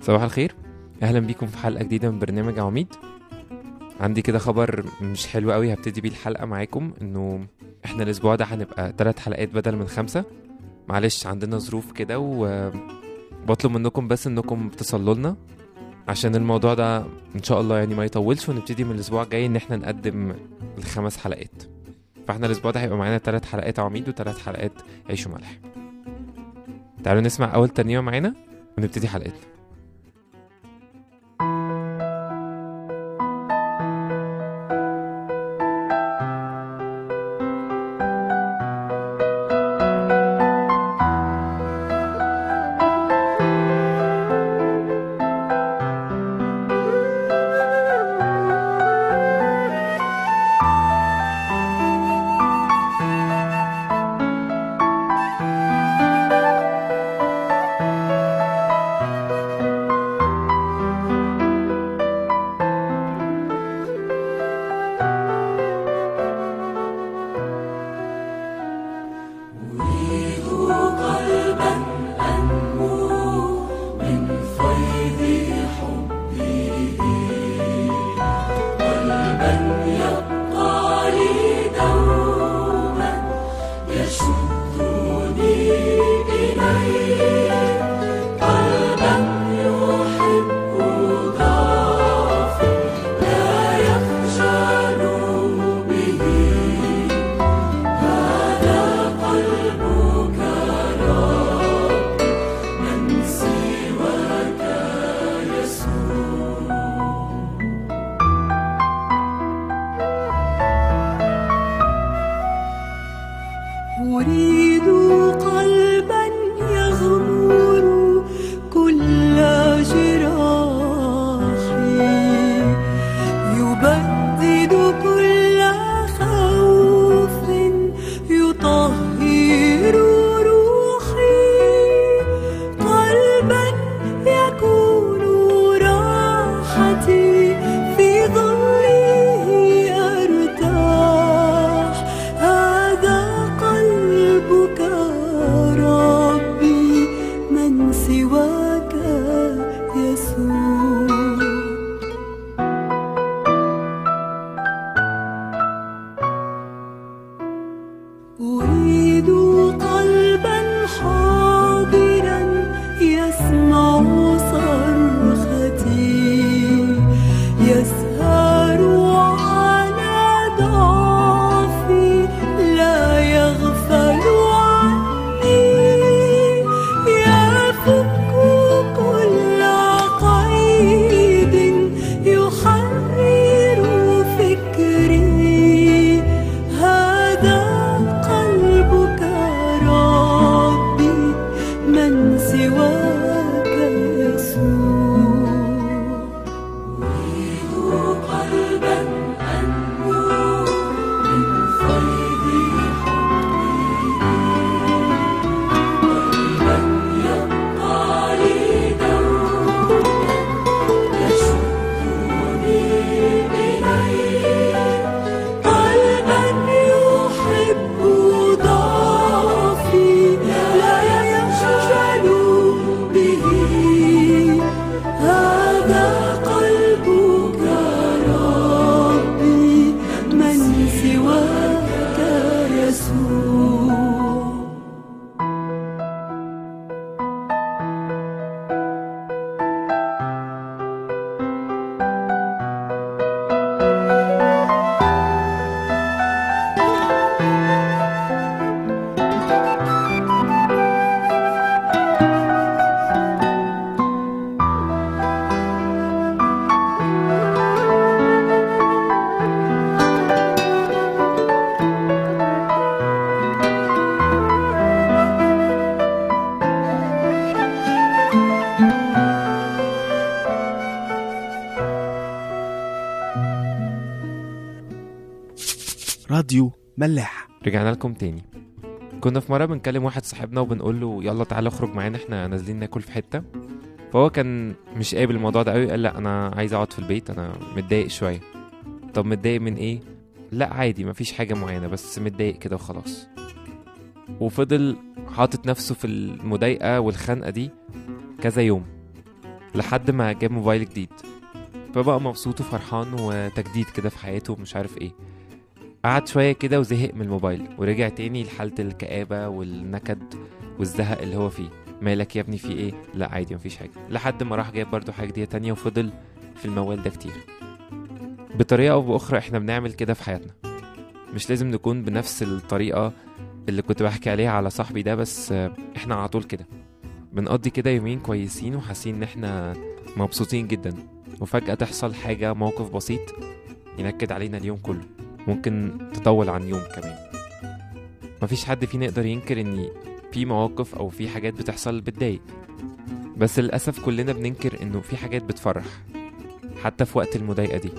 صباح الخير. أهلا بيكم في حلقة جديدة من برنامج عواميد عندي كده خبر مش حلو قوي هبتدي بيه الحلقة معاكم إنه إحنا الأسبوع ده هنبقى ثلاث حلقات بدل من خمسة. معلش عندنا ظروف كده وبطلب منكم بس إنكم تصلوا لنا. عشان الموضوع ده إن شاء الله يعني ما يطولش ونبتدي من الأسبوع الجاي إن إحنا نقدم الخمس حلقات. فإحنا الأسبوع ده هيبقى معانا ثلاث حلقات عواميد وثلاث حلقات عيش وملح. تعالوا نسمع أول ترنيمه معانا ونبتدي حلقتنا. ملاح رجعنا لكم تاني. كنا في مرة بنكلم واحد صاحبنا وبنقول له يلا تعالى اخرج معانا إحنا نازلين ناكل في حتة. فهو كان مش قابل الموضوع ده قوي قال لا أنا عايز أقعد في البيت أنا متضايق شوية. طب متضايق من إيه؟ لا عادي مفيش حاجة معينة بس متضايق كده وخلاص. وفضل حاطط نفسه في المضايقة والخنقة دي كذا يوم لحد ما جاب موبايل جديد. فبقى مبسوط وفرحان وتجديد كده في حياته ومش عارف إيه. قعد شوية كده وزهق من الموبايل ورجع تاني لحالة الكآبة والنكد والزهق اللي هو فيه. مالك يا ابني في إيه؟ لا عادي مفيش حاجة. لحد ما راح جايب برضو حاجة جديدة تانية وفضل في الموال ده كتير. بطريقة أو بأخرى إحنا بنعمل كده في حياتنا. مش لازم نكون بنفس الطريقة اللي كنت بحكي عليها على صاحبي ده بس إحنا على طول كده. بنقضي كده يومين كويسين وحاسين إن إحنا مبسوطين جدا. وفجأة تحصل حاجة موقف بسيط ينكد علينا اليوم كله. ممكن تطول عن يوم كمان. مفيش حد فينا يقدر ينكر إن في مواقف أو في حاجات بتحصل بتضايق. بس للأسف كلنا بننكر إنه في حاجات بتفرح حتى في وقت المضايقة دي.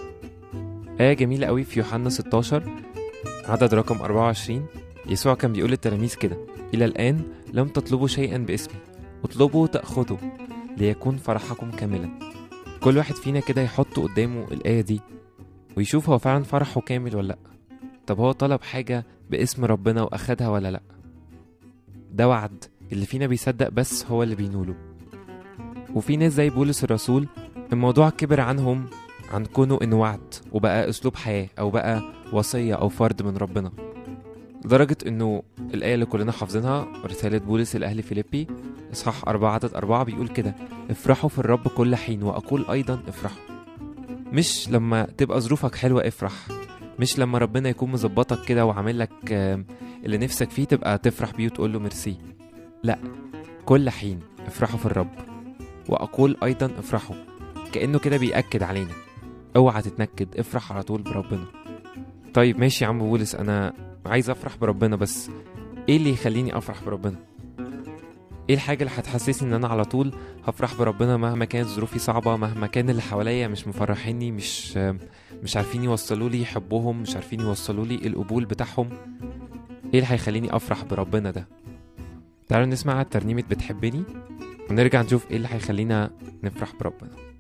آية جميلة قوي في يوحنا 16 عدد رقم 24 يسوع كان بيقول للتلاميذ كده إلى الآن لم تطلبوا شيئا باسمي اطلبوا تأخذوا ليكون فرحكم كاملا. كل واحد فينا كده يحط قدامه الآية دي ويشوف هو فعلا فرحه كامل ولا لأ. طب هو طلب حاجة باسم ربنا وأخدها ولا لأ؟ ده وعد اللي فينا بيصدق بس هو اللي بينوله. وفي ناس زي بولس الرسول الموضوع كبر عنهم عن كونه إنه وعد وبقى أسلوب حياة أو بقى وصية أو فرض من ربنا. لدرجة إنه الآية اللي كلنا حافظينها رسالة بولس الأهل فيليبي إصحاح أربعة عدد أربعة بيقول كده افرحوا في الرب كل حين وأقول أيضا افرحوا. مش لما تبقى ظروفك حلوة افرح. مش لما ربنا يكون مظبطك كده وعامل لك آم، اللي نفسك فيه تبقى تفرح بيه وتقول له ميرسي. لا كل حين افرحوا في الرب وأقول أيضا افرحوا كأنه كده بيأكد علينا. اوعى تتنكد افرح على طول بربنا. طيب ماشي يا عم بولس أنا عايز أفرح بربنا بس إيه اللي يخليني أفرح بربنا؟ إيه الحاجة اللي هتحسسني إن أنا على طول هفرح بربنا مهما كانت ظروفي صعبة مهما كان اللي حواليا مش مفرحيني مش مش عارفين يوصلوا لي حبهم مش عارفين يوصلوا لي القبول بتاعهم. إيه اللي هيخليني أفرح بربنا ده؟ تعالوا نسمع ترنيمة بتحبني ونرجع نشوف إيه اللي هيخلينا نفرح بربنا.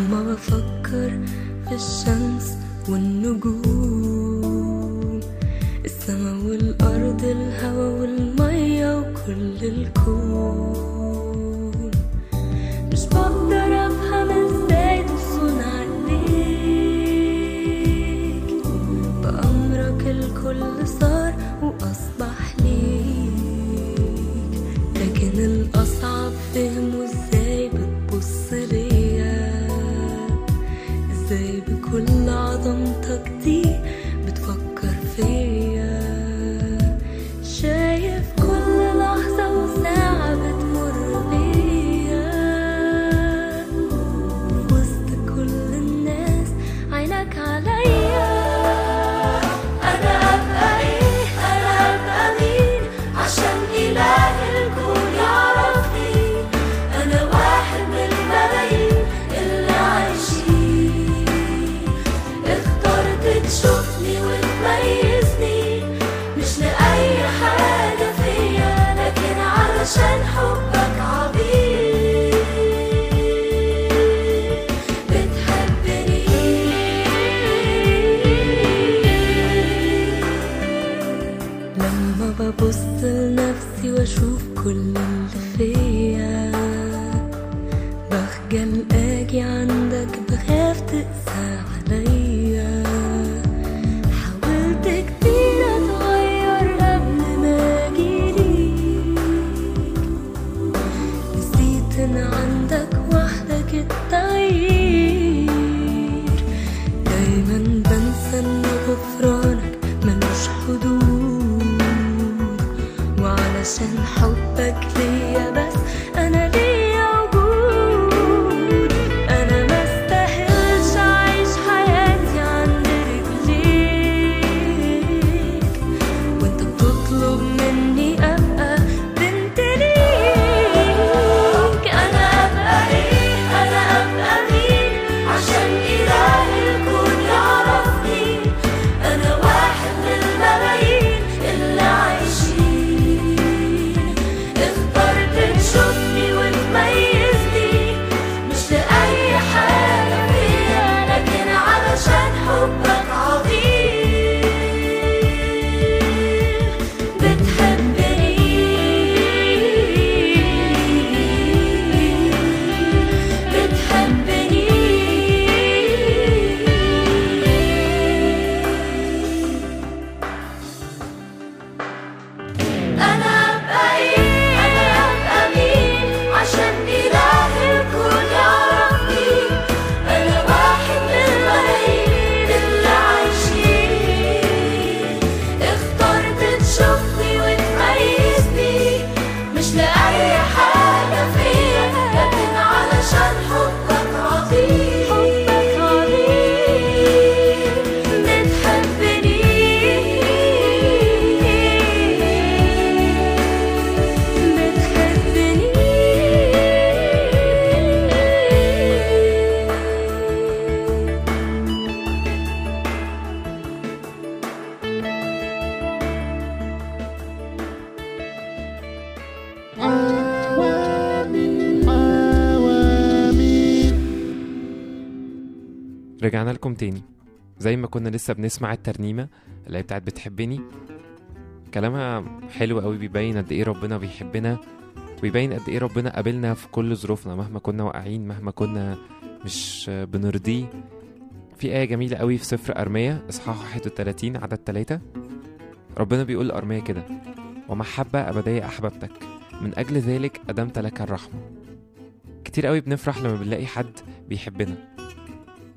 لما بفكر في الشمس والنجوم السما والأرض الهوا والمية وكل الكون. مش بقدر أفهم إزاي تصنع ايديك بأمرك الكل صار لنفسي واشوف كل اللي رجعنا لكم تاني. زي ما كنا لسه بنسمع الترنيمة اللي هي بتاعت بتحبني. كلامها حلو قوي بيبين قد إيه ربنا بيحبنا ويبين قد إيه ربنا قابلنا في كل ظروفنا مهما كنا واقعين مهما كنا مش بنرضيه. في آية جميلة قوي في سفر أرمية إصحاح 31 عدد 3 ربنا بيقول لأرمية كده ومحبة أبدية أحببتك من أجل ذلك أدمت لك الرحمة. كتير قوي بنفرح لما بنلاقي حد بيحبنا.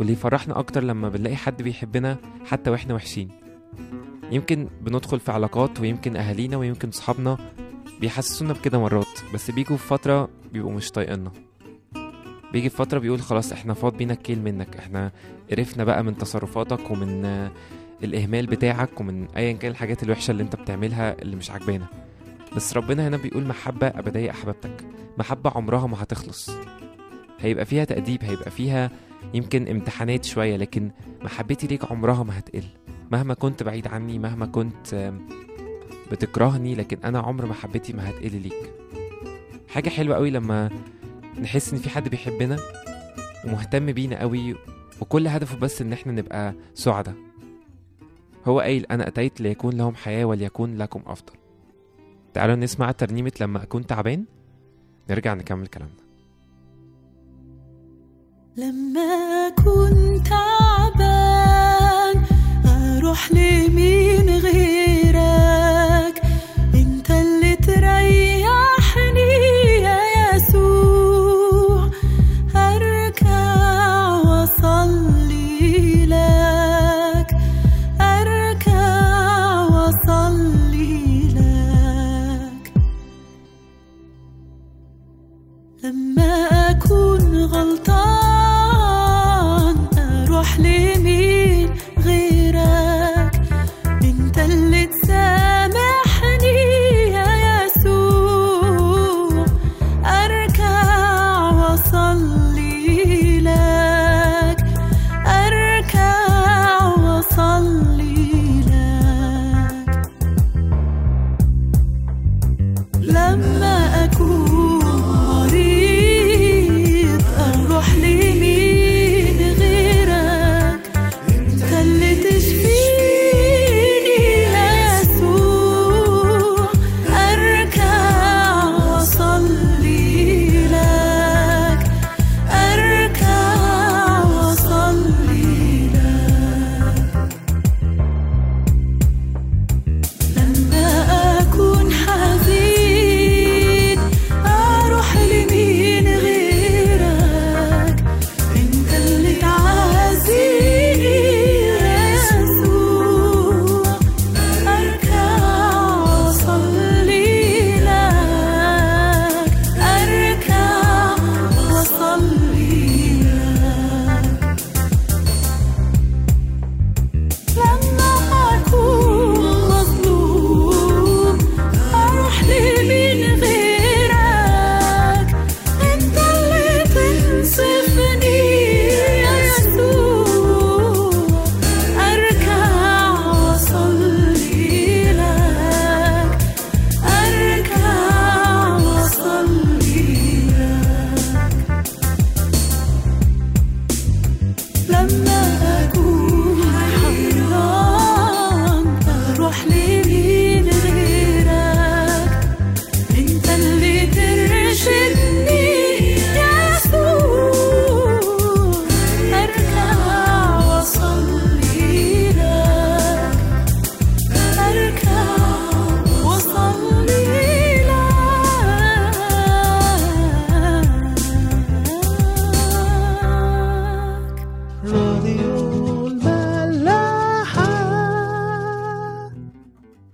واللي يفرحنا أكتر لما بنلاقي حد بيحبنا حتى وإحنا وحشين. يمكن بندخل في علاقات ويمكن أهالينا ويمكن صحابنا بيحسسونا بكده مرات بس بيجوا في فترة بيبقوا مش طايقيننا. بيجي في فترة بيقول خلاص إحنا فاض بينا الكيل منك إحنا قرفنا بقى من تصرفاتك ومن الإهمال بتاعك ومن أيا كان الحاجات الوحشة اللي أنت بتعملها اللي مش عاجبانا. بس ربنا هنا بيقول محبة أبدية أحببتك محبة عمرها ما هتخلص. هيبقى فيها تأديب هيبقى فيها يمكن امتحانات شوية لكن محبتي ليك عمرها ما هتقل. مهما كنت بعيد عني مهما كنت بتكرهني لكن أنا عمر محبتي ما هتقل ليك. حاجة حلوة قوي لما نحس إن في حد بيحبنا ومهتم بينا قوي وكل هدفه بس إن إحنا نبقى سعداء. هو قايل أنا أتيت ليكون لهم حياة وليكون لكم أفضل. تعالوا نسمع ترنيمة لما أكون تعبان نرجع نكمل كلامنا. لما كنت تعبان أروح لمين غيرك؟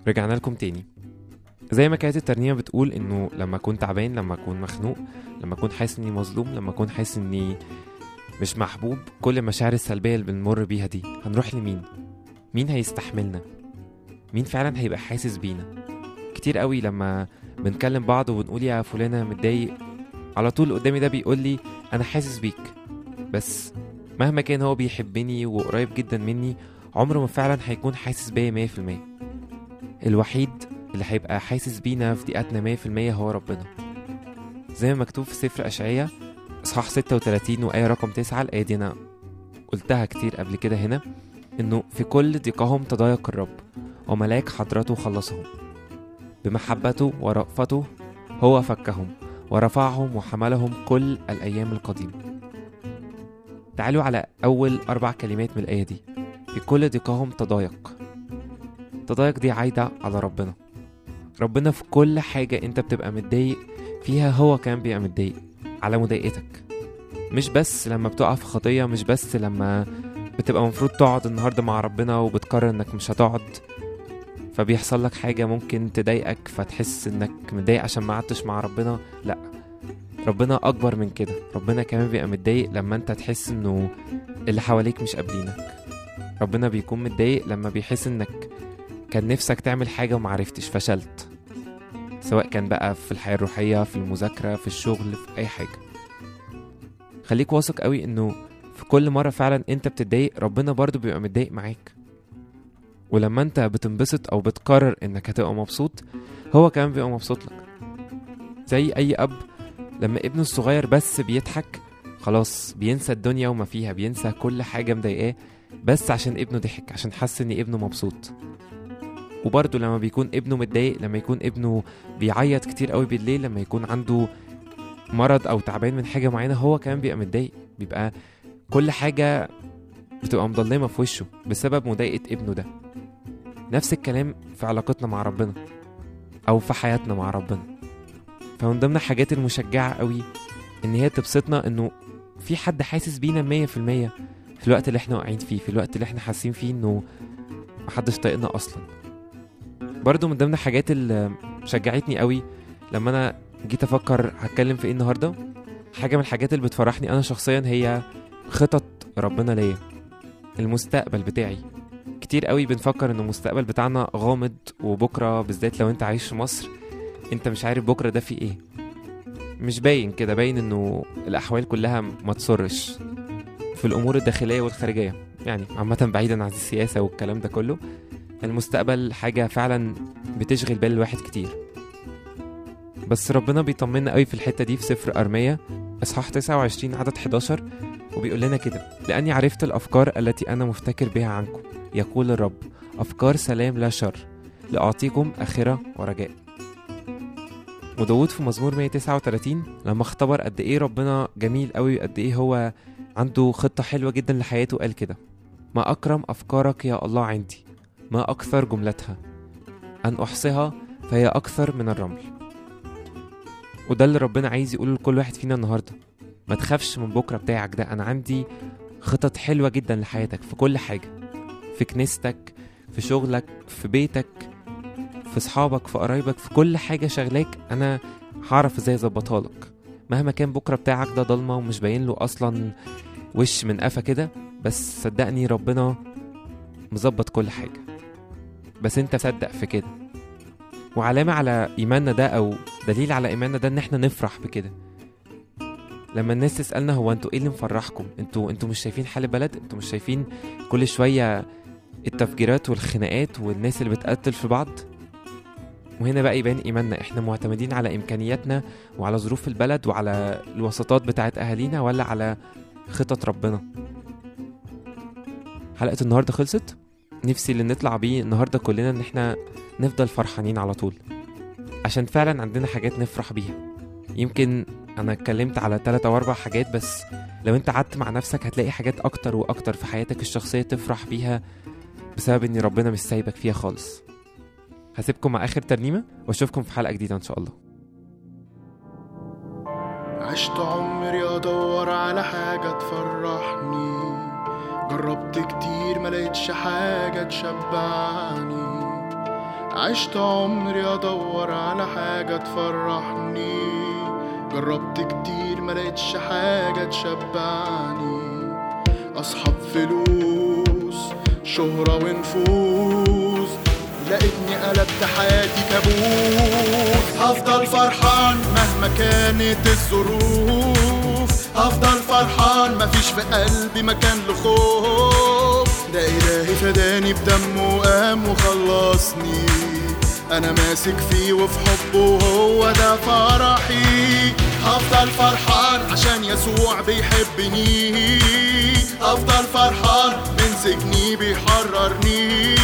رجعنا لكم تاني. زي ما كانت الترنيمة بتقول إنه لما أكون تعبان لما أكون مخنوق لما أكون حاسس إني مظلوم لما أكون حاسس إني مش محبوب كل المشاعر السلبية اللي بنمر بيها دي هنروح لمين؟ مين هيستحملنا؟ مين فعلا هيبقى حاسس بينا؟ كتير قوي لما بنكلم بعض وبنقول يا فلانة متضايق على طول قدامي ده بيقول لي أنا حاسس بيك. بس مهما كان هو بيحبني وقريب جدا مني عمره ما فعلا هيكون حاسس بيا مية في المية. الوحيد اللي هيبقى حاسس بينا في في المية هو ربنا. زي ما مكتوب في سفر أشعية إصحاح 36 وآية رقم 9 الآية دي أنا قلتها كتير قبل كده هنا إنه في كل ضيقهم تضايق الرب وملاك حضرته خلصهم. بمحبته ورأفته هو فكهم ورفعهم وحملهم كل الأيام القديمة. تعالوا على أول أربع كلمات من الآية دي. في كل ضيقهم تضايق. تضايق دي عايدة على ربنا. ربنا في كل حاجة انت بتبقى متضايق فيها هو كان بيبقى متضايق على مضايقتك. مش بس لما بتقع في خطية مش بس لما بتبقى مفروض تقعد النهاردة مع ربنا وبتقرر انك مش هتقعد. فبيحصل لك حاجة ممكن تضايقك فتحس انك متضايق عشان ما قعدتش مع ربنا. لا ربنا أكبر من كده. ربنا كمان بيبقى متضايق لما انت تحس انه اللي حواليك مش قابلينك. ربنا بيكون متضايق لما بيحس انك كان نفسك تعمل حاجة ومعرفتش فشلت. سواء كان بقى في الحياة الروحية في المذاكرة في الشغل في أي حاجة. خليك واثق قوي إنه في كل مرة فعلا أنت بتتضايق ربنا برضو بيبقى متضايق معاك. ولما أنت بتنبسط أو بتقرر إنك هتبقى مبسوط هو كمان بيبقى مبسوط لك. زي أي أب لما ابنه الصغير بس بيضحك خلاص بينسى الدنيا وما فيها بينسى كل حاجة مضايقاه بس عشان ابنه ضحك عشان حس إن ابنه مبسوط. وبرضه لما بيكون ابنه متضايق لما يكون ابنه بيعيط كتير قوي بالليل لما يكون عنده مرض أو تعبان من حاجة معينة هو كمان بيبقى متضايق. بيبقى كل حاجة بتبقى مضلمة في وشه بسبب مضايقة ابنه ده. نفس الكلام في علاقتنا مع ربنا أو في حياتنا مع ربنا. فمن ضمن الحاجات المشجعة قوي إن هي تبسطنا إنه في حد حاسس بينا مية في المية في الوقت اللي إحنا واقعين فيه في الوقت اللي إحنا حاسين فيه إنه محدش طايقنا أصلا. برضو من ضمن الحاجات اللي شجعتني قوي لما أنا جيت أفكر هتكلم في إيه النهارده حاجة من الحاجات اللي بتفرحني أنا شخصيا هي خطط ربنا ليا المستقبل بتاعي. كتير قوي بنفكر إن المستقبل بتاعنا غامض وبكرة بالذات لو أنت عايش في مصر أنت مش عارف بكرة ده فيه إيه. مش باين كده باين إنه الأحوال كلها ما تسرش في الأمور الداخلية والخارجية. يعني عامة بعيدا عن السياسة والكلام ده كله. المستقبل حاجة فعلا بتشغل بال الواحد كتير. بس ربنا بيطمنا قوي في الحتة دي في سفر أرميا إصحاح 29 عدد 11 وبيقول لنا كده لأني عرفت الأفكار التي أنا مفتكر بها عنكم يقول الرب أفكار سلام لا شر لأعطيكم آخرة ورجاء. وداود في مزمور 139 لما اختبر قد إيه ربنا جميل قوي قد إيه هو عنده خطة حلوة جدا لحياته قال كده ما أكرم أفكارك يا الله عندي ما أكثر جملتها. أن أحصيها فهي أكثر من الرمل. وده اللي ربنا عايز يقوله لكل واحد فينا النهارده. ما تخافش من بكرة بتاعك ده. أنا عندي خطط حلوة جدا لحياتك في كل حاجة. في كنيستك في شغلك في بيتك في صحابك في قرايبك في كل حاجة شغلاك أنا هعرف إزاي أظبطها لك. مهما كان بكرة بتاعك ده ضلمة ومش باين له أصلا وش من قفا كده بس صدقني ربنا مظبط كل حاجة. بس انت صدق في كده. وعلامة على إيماننا ده أو دليل على إيماننا ده إن إحنا نفرح بكده. لما الناس تسألنا هو أنتوا إيه اللي مفرحكم؟ أنتوا أنتوا مش شايفين حال البلد؟ أنتوا مش شايفين كل شوية التفجيرات والخناقات والناس اللي بتقتل في بعض؟ وهنا بقى يبان إيماننا. إحنا معتمدين على إمكانياتنا وعلى ظروف البلد وعلى الوسطات بتاعت أهالينا ولا على خطط ربنا؟ حلقة النهاردة خلصت. نفسي اللي نطلع بيه النهاردة كلنا إن إحنا نفضل فرحانين على طول. عشان فعلا عندنا حاجات نفرح بيها. يمكن أنا اتكلمت على تلات أو أربع حاجات بس لو أنت قعدت مع نفسك هتلاقي حاجات أكتر وأكتر في حياتك الشخصية تفرح بيها بسبب ان ربنا مش سايبك فيها خالص. هسيبكم مع آخر ترنيمة وأشوفكم في حلقة جديدة إن شاء الله. عشت عمري أدور على حاجة تفرحني. جربت كتير ملقتش حاجة تشبعني. عشت عمري أدور على حاجة تفرحني. جربت كتير ملقتش حاجة تشبعني. أصحاب فلوس شهرة ونفوذ لقيتني قلبت حياتي كابوس. هفضل فرحان مهما كانت الظروف. هفضل فرحان. مفيش في قلبي مكان لخوف. ده إلهي فداني بدمه وقام وخلصني. أنا ماسك فيه وفي حبه وهو ده فرحي. هفضل فرحان عشان يسوع بيحبني. أفضل فرحان من سجني بيحررني.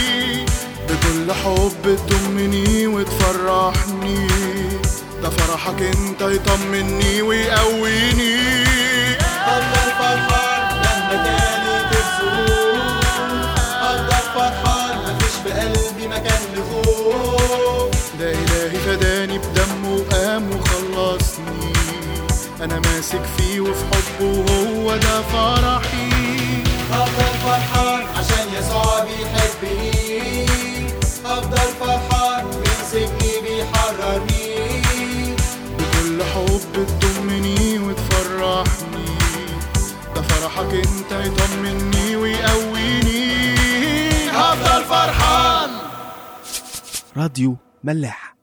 بكل حب تضمني وتفرحني. ده فرحك انت يطمني ويقويني. فرحان مهما مفيش في قلبي مكان لخوف. ده فداني بدمه وخلصني. أنا ماسك فيه وفي حبه وهو ده فرحي. افضل فرحان عشان يسوع بيحبني راديو ملاح.